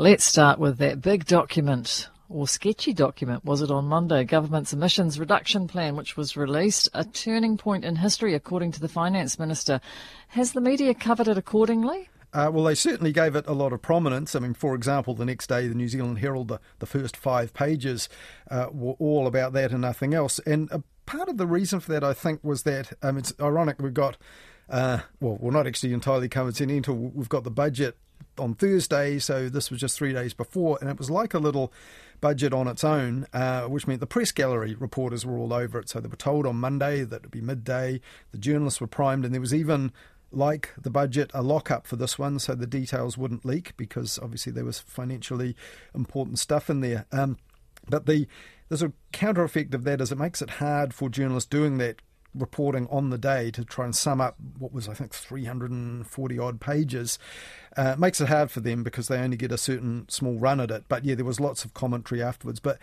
Let's start with that big document or sketchy document, was it on Monday? Government's emissions reduction plan, which was released, a turning point in history, according to the finance minister. Has the media covered it accordingly? Uh, well, they certainly gave it a lot of prominence. I mean, for example, the next day, the New Zealand Herald, the, the first five pages uh, were all about that and nothing else. And part of the reason for that, I think, was that um, it's ironic we've got, uh, well, we're not actually entirely coincidental. We've got the budget on Thursday, so this was just three days before, and it was like a little budget on its own, uh, which meant the press gallery reporters were all over it. So they were told on Monday that it'd be midday. The journalists were primed, and there was even like the budget, a lockup for this one, so the details wouldn't leak because obviously there was financially important stuff in there. Um, but the there's a counter effect of that is it makes it hard for journalists doing that reporting on the day to try and sum up what was, I think, 340 odd pages. Uh, makes it hard for them because they only get a certain small run at it. But yeah, there was lots of commentary afterwards. But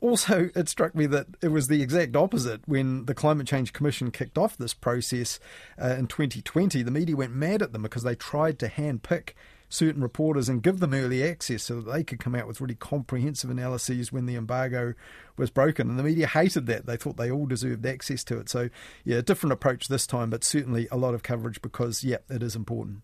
also, it struck me that it was the exact opposite when the Climate Change Commission kicked off this process uh, in 2020. The media went mad at them because they tried to handpick certain reporters and give them early access so that they could come out with really comprehensive analyses when the embargo was broken. And the media hated that. They thought they all deserved access to it. So, yeah, a different approach this time, but certainly a lot of coverage because, yeah, it is important.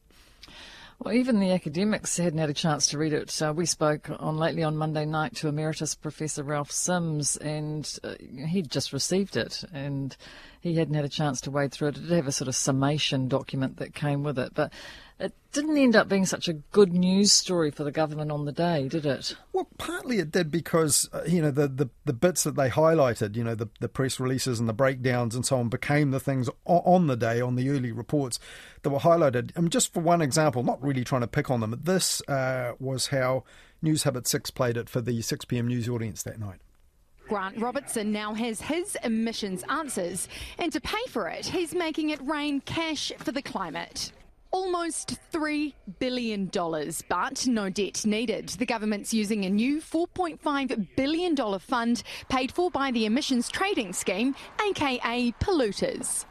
Well, even the academics hadn't had a chance to read it. Uh, we spoke on lately on Monday night to Emeritus Professor Ralph Sims, and uh, he'd just received it, and he hadn't had a chance to wade through it. It did have a sort of summation document that came with it, but it didn't end up being such a good news story for the government on the day, did it? Well, partly it did because uh, you know the, the, the bits that they highlighted, you know the the press releases and the breakdowns and so on, became the things on the day on the early reports that were highlighted. I and just for one example, not really trying to pick on them, this uh, was how Newshub at six played it for the six pm news audience that night. Grant Robertson now has his emissions answers, and to pay for it, he's making it rain cash for the climate. Almost $3 billion, but no debt needed. The government's using a new $4.5 billion fund paid for by the emissions trading scheme, aka polluters.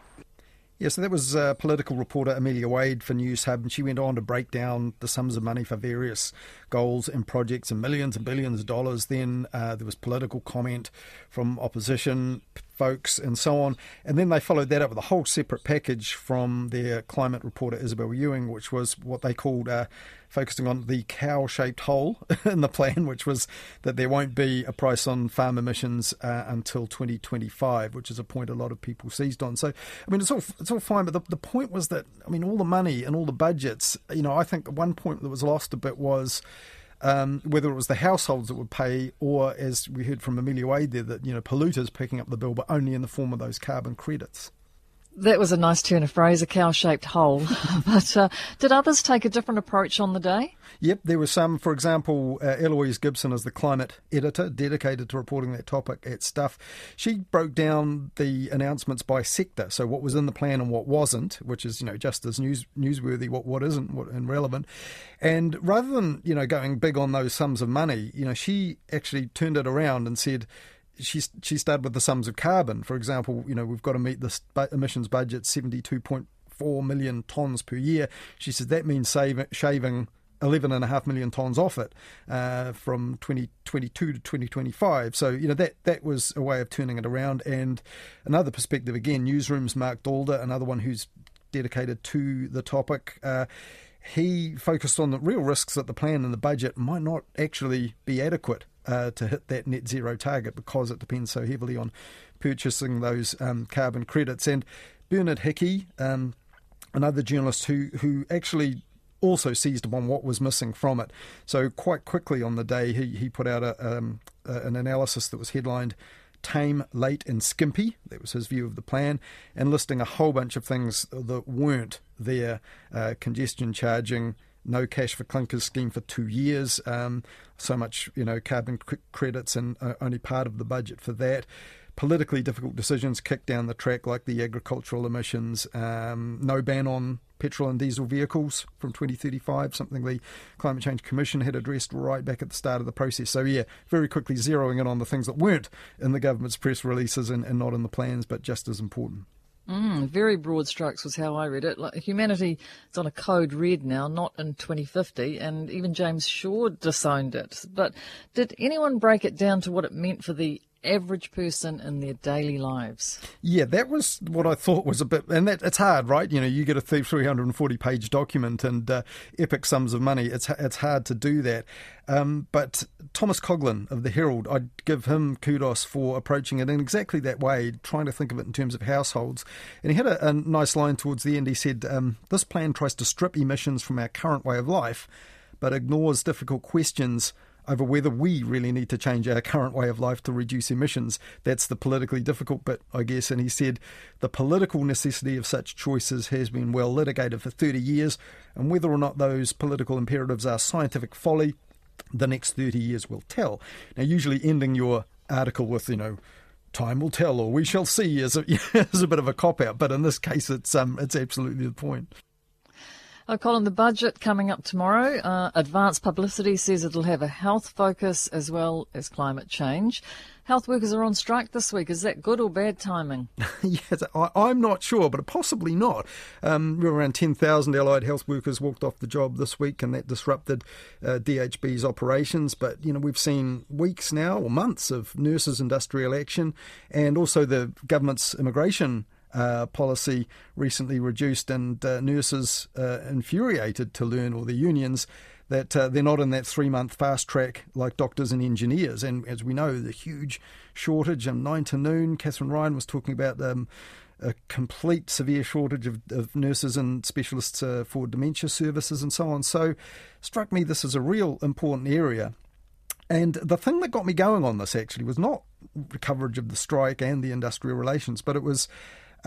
Yeah, so that was uh, political reporter Amelia Wade for Newshub, and she went on to break down the sums of money for various goals and projects and millions and billions of dollars. Then uh, there was political comment from opposition folks and so on. And then they followed that up with a whole separate package from their climate reporter Isobel Ewing, which was what they called uh, focusing on the cow shaped hole in the plan, which was that there won't be a price on farm emissions uh, until 2025, which is a point a lot of people seized on. So, I mean, it's all, it's all fine, but the, the point was that, I mean, all the money and all the budgets, you know, I think one point that was lost a bit was um, whether it was the households that would pay, or as we heard from Amelia Wade there, that you know polluters picking up the bill, but only in the form of those carbon credits. That was a nice turn of phrase, a cow shaped hole. but uh, did others take a different approach on the day? Yep, there were some. For example, uh, Eloise Gibson is the climate editor dedicated to reporting that topic at Stuff. She broke down the announcements by sector, so what was in the plan and what wasn't, which is you know just as news, newsworthy what what isn't what, and relevant. And rather than you know going big on those sums of money, you know she actually turned it around and said she she started with the sums of carbon. For example, you know we've got to meet this emissions budget seventy two point four million tonnes per year. She says that means save, shaving 11.5 million tonnes off it uh, from 2022 to 2025. So, you know, that, that was a way of turning it around. And another perspective, again, Newsroom's Marc Daalder, another one who's dedicated to the topic. Uh, he focused on the real risks that the plan and the budget might not actually be adequate uh, to hit that net zero target because it depends so heavily on purchasing those um, carbon credits. And Bernard Hickey, um, another journalist who, who actually also seized upon what was missing from it. So quite quickly on the day, he, he put out a, um, a, an analysis that was headlined tame, late, and skimpy. That was his view of the plan, and listing a whole bunch of things that weren't there uh, congestion charging, no cash for clunkers scheme for two years, um, so much you know carbon credits, and uh, only part of the budget for that. Politically difficult decisions kicked down the track, like the agricultural emissions, um, no ban on petrol and diesel vehicles from 2035, something the Climate Change Commission had addressed right back at the start of the process. So, yeah, very quickly zeroing in on the things that weren't in the government's press releases and, and not in the plans, but just as important. Mm, very broad strokes was how I read it. Like humanity is on a code red now, not in 2050, and even James Shaw disowned it. But did anyone break it down to what it meant for the average person in their daily lives. Yeah, that was what I thought was a bit, and that it's hard, right? You know, you get a 340 page document and uh, epic sums of money. It's it's hard to do that. Um, but Thomas Coughlan of the Herald, I'd give him kudos for approaching it in exactly that way, trying to think of it in terms of households. And he had a, a nice line towards the end. He said, um, "This plan tries to strip emissions from our current way of life." But ignores difficult questions over whether we really need to change our current way of life to reduce emissions. That's the politically difficult bit, I guess. And he said the political necessity of such choices has been well litigated for 30 years, and whether or not those political imperatives are scientific folly, the next 30 years will tell. Now, usually ending your article with, you know, time will tell or we shall see is a, is a bit of a cop out, but in this case, it's um, it's absolutely the point. Uh, Colin, the budget coming up tomorrow. Uh, advanced publicity says it'll have a health focus as well as climate change. Health workers are on strike this week. Is that good or bad timing? yes, I, am not sure, but possibly not. Um, around 10,000 allied health workers walked off the job this week, and that disrupted uh, DHB's operations. But you know, we've seen weeks now or months of nurses' industrial action, and also the government's immigration uh, policy recently reduced, and uh, nurses uh, infuriated to learn, or the unions, that uh, they're not in that three month fast track like doctors and engineers. And as we know, the huge shortage and nine to noon. Kathryn Ryan was talking about um, a complete severe shortage of, of nurses and specialists uh, for dementia services and so on. So, struck me this is a real important area. And the thing that got me going on this actually was not coverage of the strike and the industrial relations, but it was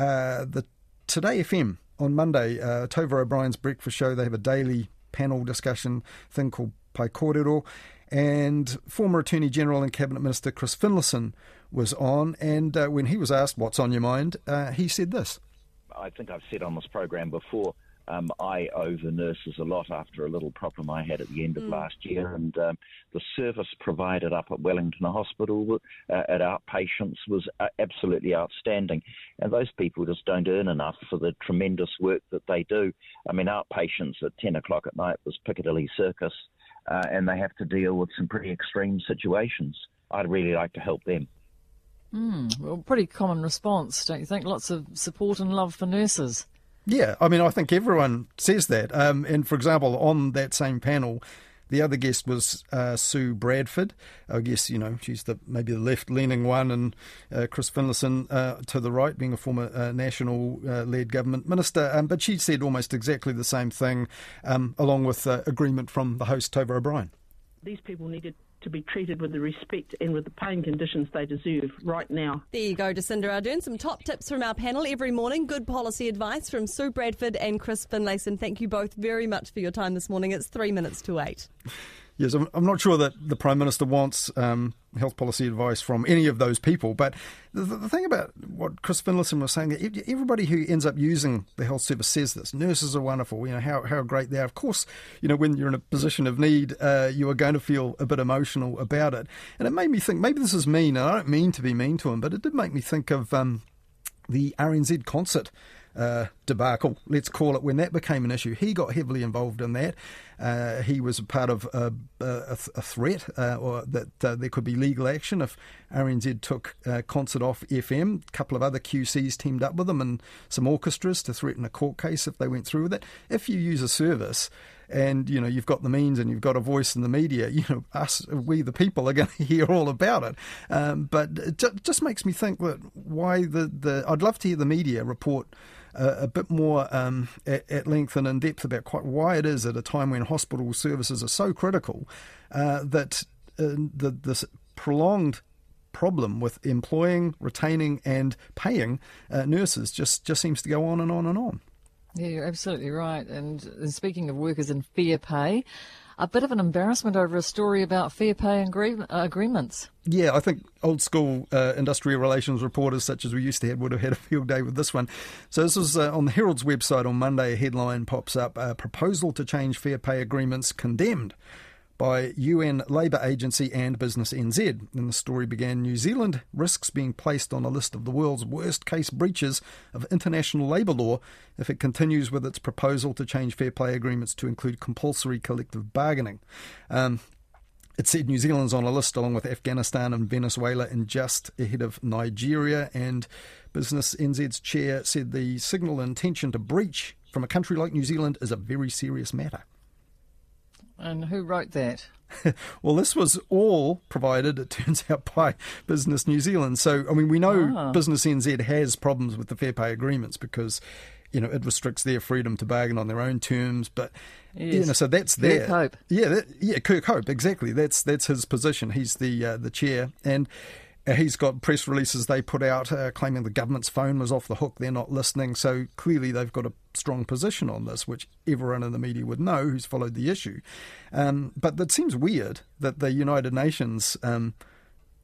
uh, the Today FM on Monday, uh, Tova O'Brien's breakfast show, they have a daily panel discussion thing called Pai Kōrero. And former Attorney General and Cabinet Minister Chris Finlayson was on. And uh, when he was asked what's on your mind, uh, he said this. I think I've said on this program before um, I owe the nurses a lot after a little problem I had at the end of mm. last year, and um, the service provided up at Wellington Hospital uh, at outpatients was uh, absolutely outstanding. And those people just don't earn enough for the tremendous work that they do. I mean, outpatients at 10 o'clock at night was Piccadilly Circus, uh, and they have to deal with some pretty extreme situations. I'd really like to help them. Mm, well, pretty common response, don't you think? Lots of support and love for nurses. Yeah, I mean, I think everyone says that. Um, and for example, on that same panel, the other guest was uh, Sue Bradford. I guess you know she's the maybe the left-leaning one, and uh, Chris Finlayson uh, to the right, being a former uh, national-led uh, government minister. Um, but she said almost exactly the same thing, um, along with uh, agreement from the host Tova O'Brien. These people needed to be treated with the respect and with the paying conditions they deserve right now. There you go, Jacinda Ardern. Some top tips from our panel every morning. Good policy advice from Sue Bradford and Chris Finlayson. Thank you both very much for your time this morning. It's three minutes to eight. Yes, I'm, not sure that the Prime Minister wants um, health policy advice from any of those people. But the, the thing about what Chris Finlayson was saying, everybody who ends up using the health service says this. Nurses are wonderful, you know, how, how great they are. Of course, you know, when you're in a position of need, uh, you are going to feel a bit emotional about it. And it made me think, maybe this is mean, and I don't mean to be mean to him, but it did make me think of um, the RNZ concert uh, debacle, let's call it, when that became an issue. He got heavily involved in that. Uh, he was a part of a, a, a threat uh, or that uh, there could be legal action if RNZ took uh, concert off FM. A couple of other QCs teamed up with them and some orchestras to threaten a court case if they went through with it. If you use a service, and you know you've got the means and you've got a voice in the media. You know, us, we the people are going to hear all about it. Um, but it just makes me think that why the, the I'd love to hear the media report a, bit more um, at, at, length and in depth about quite why it is at a time when hospital services are so critical uh, that uh, the this prolonged problem with employing, retaining, and paying uh, nurses just just seems to go on and on and on. Yeah, you're absolutely right. And, and speaking of workers in fair pay, a bit of an embarrassment over a story about fair pay agree- uh, agreements. Yeah, I think old school uh, industrial relations reporters, such as we used to have, would have had a field day with this one. So, this was uh, on the Herald's website on Monday. A headline pops up: "A proposal to change fair pay agreements condemned." By UN Labour Agency and Business NZ. And the story began New Zealand risks being placed on a list of the world's worst case breaches of international labour law if it continues with its proposal to change fair play agreements to include compulsory collective bargaining. Um, it said New Zealand's on a list along with Afghanistan and Venezuela and just ahead of Nigeria. And Business NZ's chair said the signal intention to breach from a country like New Zealand is a very serious matter. And who wrote that? well, this was all provided, it turns out, by Business New Zealand. So, I mean, we know ah. Business NZ has problems with the fair pay agreements because, you know, it restricts their freedom to bargain on their own terms. But, yes. you know, so that's Kirk there. Hope. Yeah, that, yeah, Kirk Hope, exactly. That's that's his position. He's the uh, the chair. And he's got press releases they put out uh, claiming the government's phone was off the hook. They're not listening. So clearly they've got a strong position on this, which everyone in the media would know who's followed the issue. Um, but it seems weird that the United Nations um,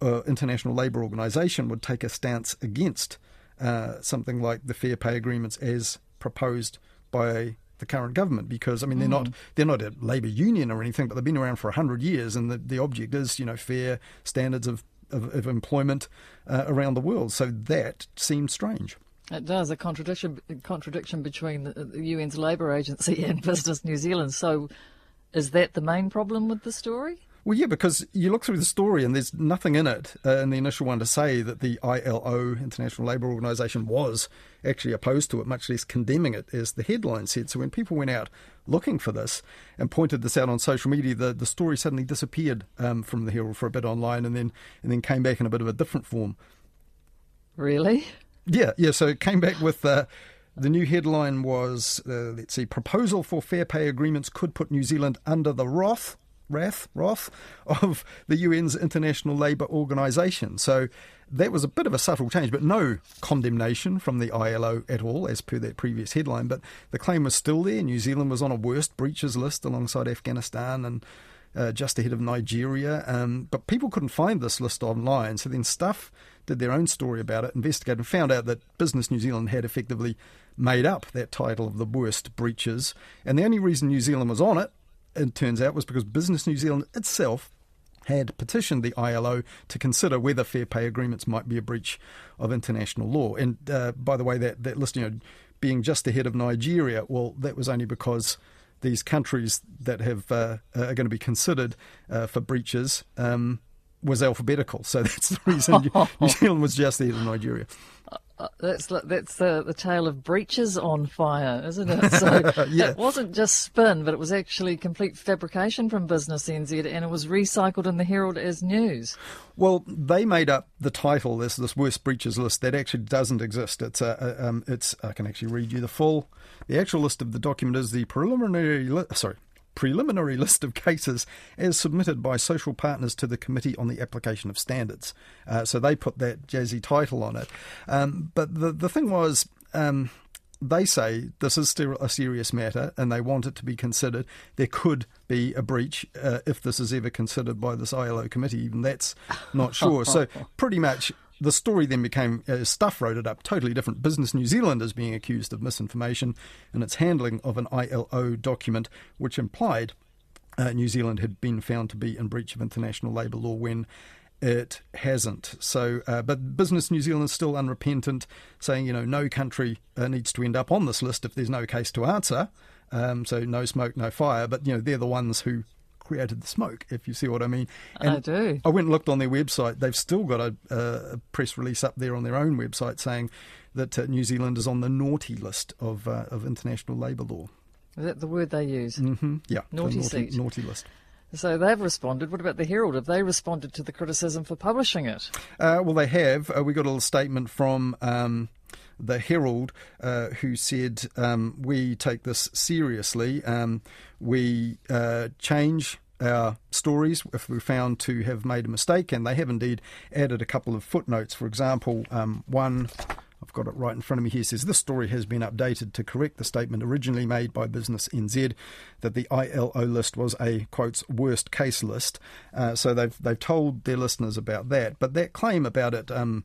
uh, International Labour Organization would take a stance against uh, something like the fair pay agreements as proposed by the current government because I mean they're mm. not they're not a labour union or anything, but they've been around for hundred years, and the, the object is you know fair standards of of, of employment uh, around the world. So that seems strange. It does a contradiction contradiction between the, the UN's labour agency and Business New Zealand. So, is that the main problem with the story? Well, yeah, because you look through the story and there's nothing in it uh, in the initial one to say that the ILO, International Labour Organization, was actually opposed to it, much less condemning it, as the headline said. So when people went out looking for this and pointed this out on social media, the, the story suddenly disappeared um, from the Herald for a bit online and then and then came back in a bit of a different form. Really? Yeah, yeah. So it came back with. Uh, the new headline was, uh, let's see, proposal for fair pay agreements could put New Zealand under the wrath wrath, wrath of the UN's International Labour Organization. So that was a bit of a subtle change, but no condemnation from the ILO at all, as per that previous headline. But the claim was still there. New Zealand was on a worst breaches list alongside Afghanistan and uh, just ahead of Nigeria. Um, but people couldn't find this list online. So then Stuff did their own story about it, investigated, and found out that Business New Zealand had effectively made up that title of the worst breaches. And the only reason New Zealand was on it it turns out, was because Business New Zealand itself had petitioned the ILO to consider whether fair pay agreements might be a breach of international law. And uh, by the way, that, that list, you know, being just ahead of Nigeria, well, that was only because these countries that have uh, are going to be considered uh, for breaches um, was alphabetical. So that's the reason New Zealand was just ahead of Nigeria. Uh, that's that's the the tale of breaches on fire, isn't it? So yeah. it wasn't just spin, but it was actually complete fabrication from Business NZ, and it was recycled in the Herald as news. Well, they made up the title. This this worst breaches list that actually doesn't exist. It's a, a um, it's I can actually read you the full. The actual list of the document is the preliminary. Li- sorry, preliminary list of cases as submitted by social partners to the Committee on the Application of Standards. Uh, so they put that jazzy title on it. Um, but the, the thing was. Um, they say this is still a serious matter and they want it to be considered. There could be a breach uh, if this is ever considered by this ILO committee. Even that's not sure. so, pretty much the story then became uh, stuff wrote it up totally different. Business New Zealand is being accused of misinformation in its handling of an ILO document, which implied uh, New Zealand had been found to be in breach of international labour law when it hasn't. So, uh, but Business New Zealand is still unrepentant, saying you know no country uh, needs to end up on this list if there's no case to answer. Um, so no smoke, no fire. But you know they're the ones who created the smoke, if you see what I mean. And I do. I went and looked on their website. They've still got a, a press release up there on their own website saying that uh, New Zealand is on the naughty list of, uh, of international labour law. Is that the word they use? Mm-hmm. Yeah. Naughty, naughty, naughty list. So they've responded. What about the Herald? Have they responded to the criticism for publishing it? Uh, well, they have. Uh, we got a little statement from um, the Herald, uh, who said, um, We take this seriously. Um, we uh, change our stories if we're found to have made a mistake, and they have indeed added a couple of footnotes. For example, um, one. I've got it right in front of me here. Says this story has been updated to correct the statement originally made by Business NZ that the ILO list was a quotes worst case list. Uh, so they've they've told their listeners about that. But that claim about it um,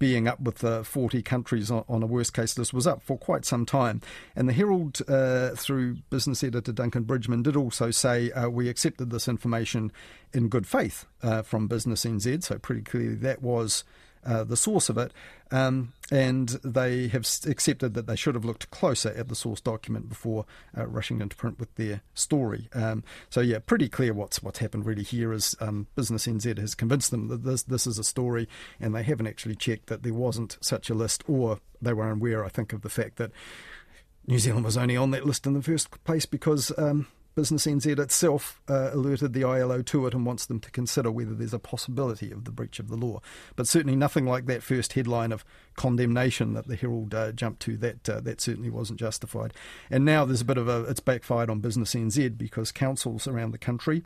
being up with the 40 countries on, on, a worst case list was up for quite some time. And the Herald, uh, through business editor Duncan Bridgeman, did also say uh, we accepted this information in good faith uh, from Business NZ. So, pretty clearly, that was uh, the source of it, um, and they have accepted that they should have looked closer at the source document before uh, rushing into print with their story. Um, so yeah, pretty clear what's what's happened really here is um, Business NZ has convinced them that this this is a story, and they haven't actually checked that there wasn't such a list, or they were unaware, I think, of the fact that. New Zealand was only on that list in the first place because um, Business NZ itself uh, alerted the ILO to it and wants them to consider whether there's a possibility of the breach of the law. But certainly nothing like that first headline of condemnation that the Herald uh, jumped to. That uh, that certainly wasn't justified. And now there's a bit of a it's backfired on Business NZ because councils around the country.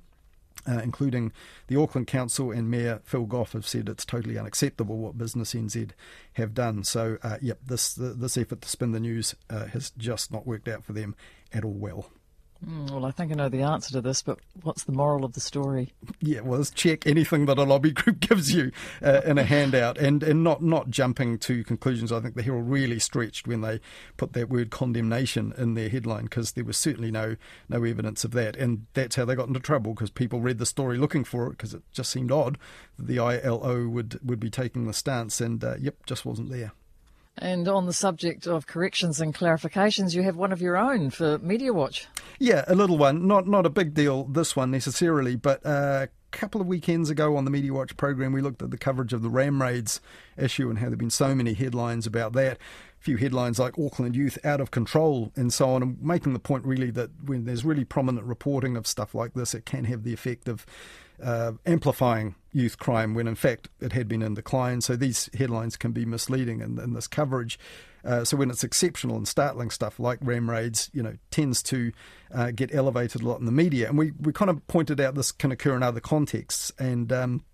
Uh, including the Auckland Council and Mayor Phil Goff, have said it's totally unacceptable what Business NZ have done. So, uh, yep, this this effort to spin the news uh, has just not worked out for them at all well. Mm, well, I think I know the answer to this, but what's the moral of the story? Yeah, well, check anything that a lobby group gives you uh, in a handout, and, and not not jumping to conclusions. I think the Herald really stretched when they put that word condemnation in their headline because there was certainly no no evidence of that, and that's how they got into trouble because people read the story looking for it because it just seemed odd that the ILO would would be taking the stance, and uh, yep, just wasn't there. And on the subject of corrections and clarifications, you have one of your own for Media Watch. Yeah, a little one. Not not a big deal, this one necessarily, but uh, a couple of weekends ago on the Media Watch program, we looked at the coverage of the Ram Raids issue and how there have been so many headlines about that. A few headlines like Auckland youth out of control and so on, and making the point really that when there's really prominent reporting of stuff like this, it can have the effect of uh, amplifying youth crime when in fact it had been in decline. So these headlines can be misleading in, in this coverage. Uh, so when it's exceptional and startling stuff like ram raids, you know, tends to uh, get elevated a lot in the media. And we, we kind of pointed out this can occur in other contexts. And um,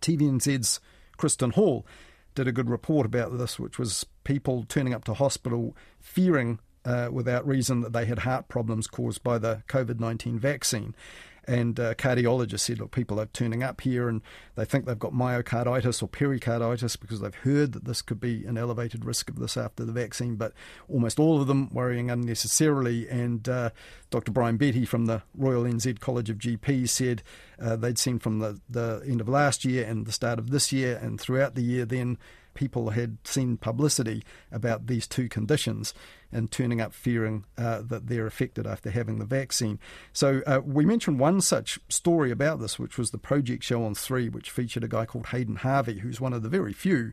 TVNZ's Kristin Hall did a good report about this, which was people turning up to hospital fearing uh, without reason that they had heart problems caused by the COVID 19 vaccine. And uh, cardiologists said, look, people are turning up here and they think they've got myocarditis or pericarditis because they've heard that this could be an elevated risk of this after the vaccine, but almost all of them worrying unnecessarily. And uh, Dr. Brian Betty from the Royal NZ College of GPs said uh, they'd seen from the, the end of last year and the start of this year and throughout the year then people had seen publicity about these two conditions and turning up fearing uh, that they're affected after having the vaccine. So uh, we mentioned one such story about this, which was the Project Show on Three, which featured a guy called Hayden Harvey, who's one of the very few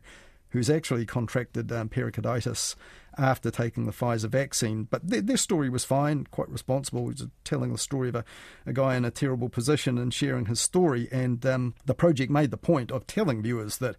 who's actually contracted um, pericarditis after taking the Pfizer vaccine. But their, their, story was fine, quite responsible. He was telling the story of a, a guy in a terrible position and sharing his story. And um, the project made the point of telling viewers that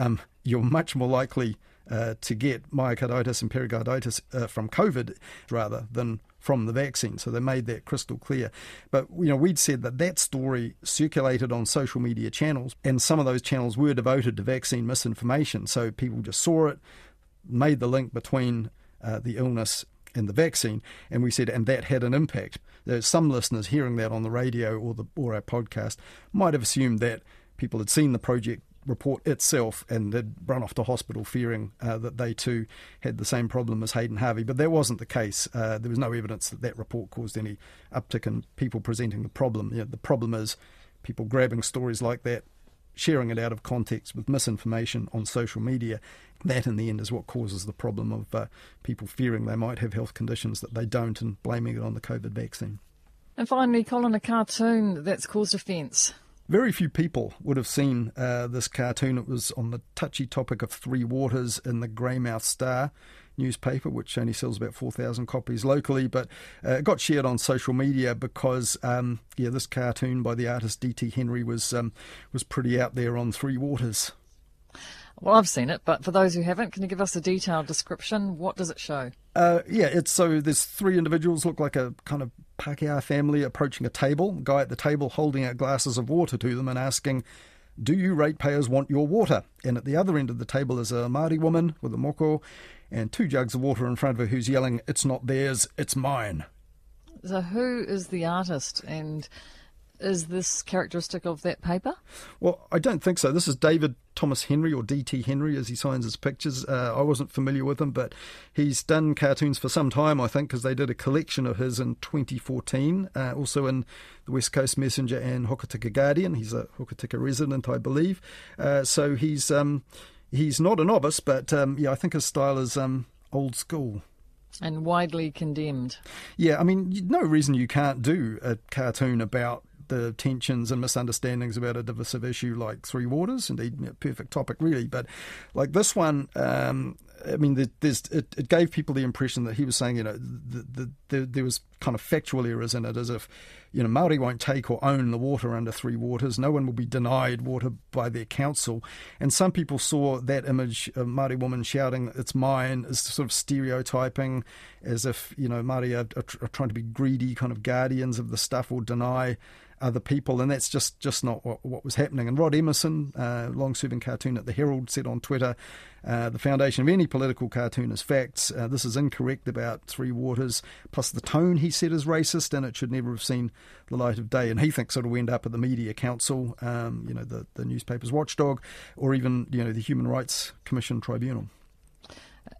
um, you're much more likely uh, to get myocarditis and pericarditis uh, from COVID rather than from the vaccine. So they made that crystal clear. But you know, we'd said that that story circulated on social media channels, and some of those channels were devoted to vaccine misinformation. So people just saw it, made the link between uh, the illness and the vaccine, and we said, and that had an impact. There's some listeners hearing that on the radio or the or our podcast might have assumed that people had seen the project report itself and they'd run off to hospital fearing uh, that they too had the same problem as Hayden Harvey. But that wasn't the case. Uh, there was no evidence that that report caused any uptick in people presenting the problem. You know, the problem is people grabbing stories like that, sharing it out of context with misinformation on social media. That, in the end, is what causes the problem of uh, people fearing they might have health conditions that they don't and blaming it on the COVID vaccine. And finally, Colin, a cartoon that's caused offence. Very few people would have seen uh, this cartoon. It was on the touchy topic of three waters in the Greymouth Star newspaper, which only sells about 4,000 copies locally, but uh, it got shared on social media because, um, yeah, this cartoon by the artist D.T. Henry was um, was pretty out there on three waters. Well, I've seen it, but for those who haven't, can you give us a detailed description? What does it show? Uh, yeah, it's so there's three individuals look like a kind of Pākehā family approaching a table. guy at the table holding out glasses of water to them and asking, "Do you ratepayers want your water?" And at the other end of the table is a Māori woman with a moko and two jugs of water in front of her who's yelling, "It's not theirs, it's mine." So, who is the artist and Is this characteristic of that paper? Well, I don't think so. This is David Thomas Henry, or D.T. Henry, as he signs his pictures. Uh, I wasn't familiar with him, but he's done cartoons for some time, I think, because they did a collection of his in 2014, uh, also in the West Coast Messenger and Hokitika Guardian. He's a Hokitika resident, I believe. Uh, so he's um, he's not a novice, but um, yeah, I think his style is um, old school. And widely condemned. Yeah, I mean, no reason you can't do a cartoon about the tensions and misunderstandings about a divisive issue like Three Waters. Indeed, perfect topic, really. But like this one, um, I mean, it, it, gave people the impression that he was saying, you know, the, the, the, there was kind of factual errors in it, as if, you know, Maori won't take or own the water under Three Waters. No one will be denied water by their council. And some people saw that image of Maori woman shouting, "It's mine," as sort of stereotyping, as if you know Maori are, are, are trying to be greedy kind of guardians of the stuff or deny other people, and that's just, just not what, what was happening. And Rod Emmerson, uh, long serving cartoon at the Herald, said on Twitter uh, the foundation of any political cartoon is facts. Uh, this is incorrect about Three Waters, plus the tone he said is racist, and it should never have seen the light of day. And he thinks it'll end up at the Media Council, um, you know, the, the newspaper's watchdog, or even, you know, the Human Rights Commission Tribunal.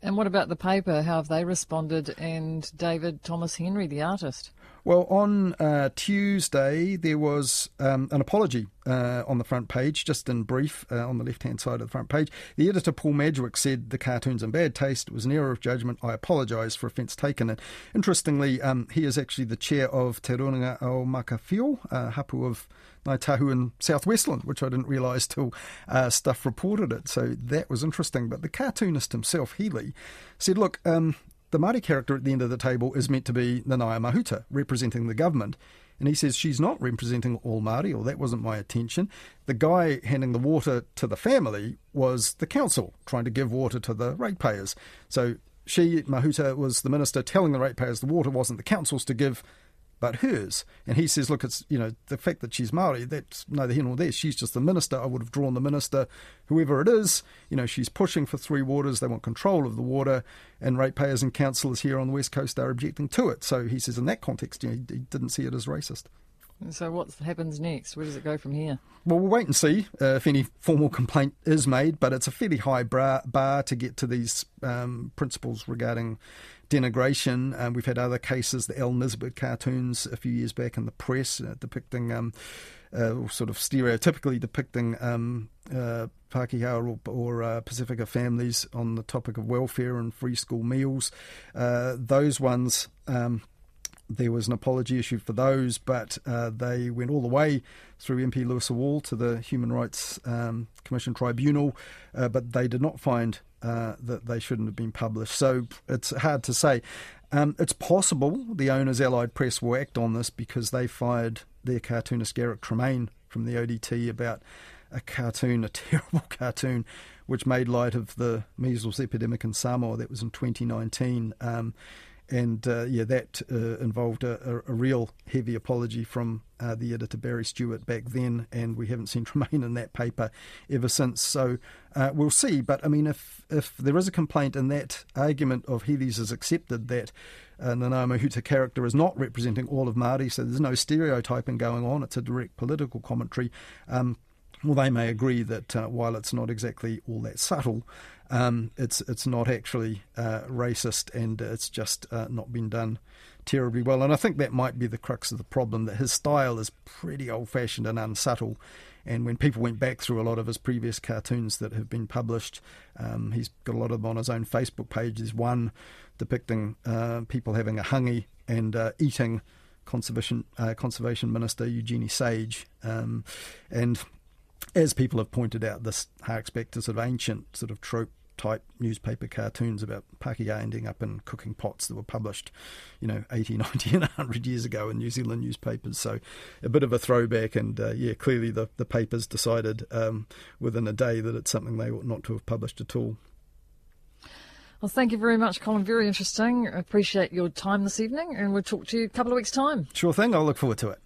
And what about the paper? How have they responded? And David Thomas Henry, the artist? Well, on uh, Tuesday, there was um, an apology uh, on the front page, just in brief, uh, on the left hand side of the front page. The editor, Paul Madgwick, said the cartoon's in bad taste. It was an error of judgment. I apologise for offence taken. And interestingly, um, he is actually the chair of Te Rūnanga o Makaawhio, uh, hapu of Ngāi Tahu in South Westland, which I didn't realise till uh, stuff reported it. So that was interesting. But the cartoonist himself, Henry, said, look, um, the Māori character at the end of the table is meant to be Nanaia Mahuta, representing the government. And he says she's not representing all Māori, or that wasn't my attention. The guy handing the water to the family was the council, trying to give water to the ratepayers. So she, Mahuta, was the minister telling the ratepayers the water wasn't the council's to give, but hers. And he says, look, it's, you know, the fact that she's Maori, that's neither here nor there. She's just the minister. I would have drawn the minister, whoever it is. You know, she's pushing for three waters. They want control of the water. And ratepayers and councillors here on the West Coast are objecting to it. So he says, in that context, you know, he didn't see it as racist. So what happens next? Where does it go from here? Well, we'll wait and see uh, if any formal complaint is made, but it's a fairly high bar, bar to get to these um, principles regarding denigration. Um, we've had other cases, the Al Nisbet cartoons a few years back in the press uh, depicting, um, uh, sort of stereotypically depicting um, uh, Pākehā or, or uh, Pacifica families on the topic of welfare and free school meals. Uh, those ones. Um, there was an apology issued for those, but uh, they went all the way through MP Louisa Wall to the Human Rights um, Commission Tribunal, uh, but they did not find uh, that they shouldn't have been published. So it's hard to say. Um, it's possible the owners, Allied Press, will act on this because they fired their cartoonist Garrick Tremaine from the ODT about a cartoon, a terrible cartoon, which made light of the measles epidemic in Samoa. That was in 2019. Um, and uh, yeah, that uh, involved a, a, real heavy apology from uh, the editor Barry Stewart back then, and we haven't seen Tremaine in that paper ever since. So uh, we'll see. But I mean, if if there is a complaint and that argument of Henry's is accepted that uh, Nanaia Mahuta character is not representing all of Māori, so there's no stereotyping going on. It's a direct political commentary. Um, well, they may agree that uh, while it's not exactly all that subtle, um, it's it's not actually uh, racist, and it's just uh, not been done terribly well. And I think that might be the crux of the problem that his style is pretty old-fashioned and unsubtle. And when people went back through a lot of his previous cartoons that have been published, um, he's got a lot of them on his own Facebook page. There's one depicting uh, people having a hangi and uh, eating conservation uh, conservation minister Eugenie Sage, um, and as people have pointed out, this harks back to sort of ancient sort of trope type newspaper cartoons about Pākehā ending up in cooking pots that were published, you know, 80, 90 and 100 years ago in New Zealand newspapers. So a bit of a throwback. And uh, yeah, clearly the, the papers decided um, within a day that it's something they ought not to have published at all. Well, thank you very much, Colin. Very interesting. I appreciate your time this evening, and we'll talk to you a couple of weeks' time. Sure thing. I'll look forward to it.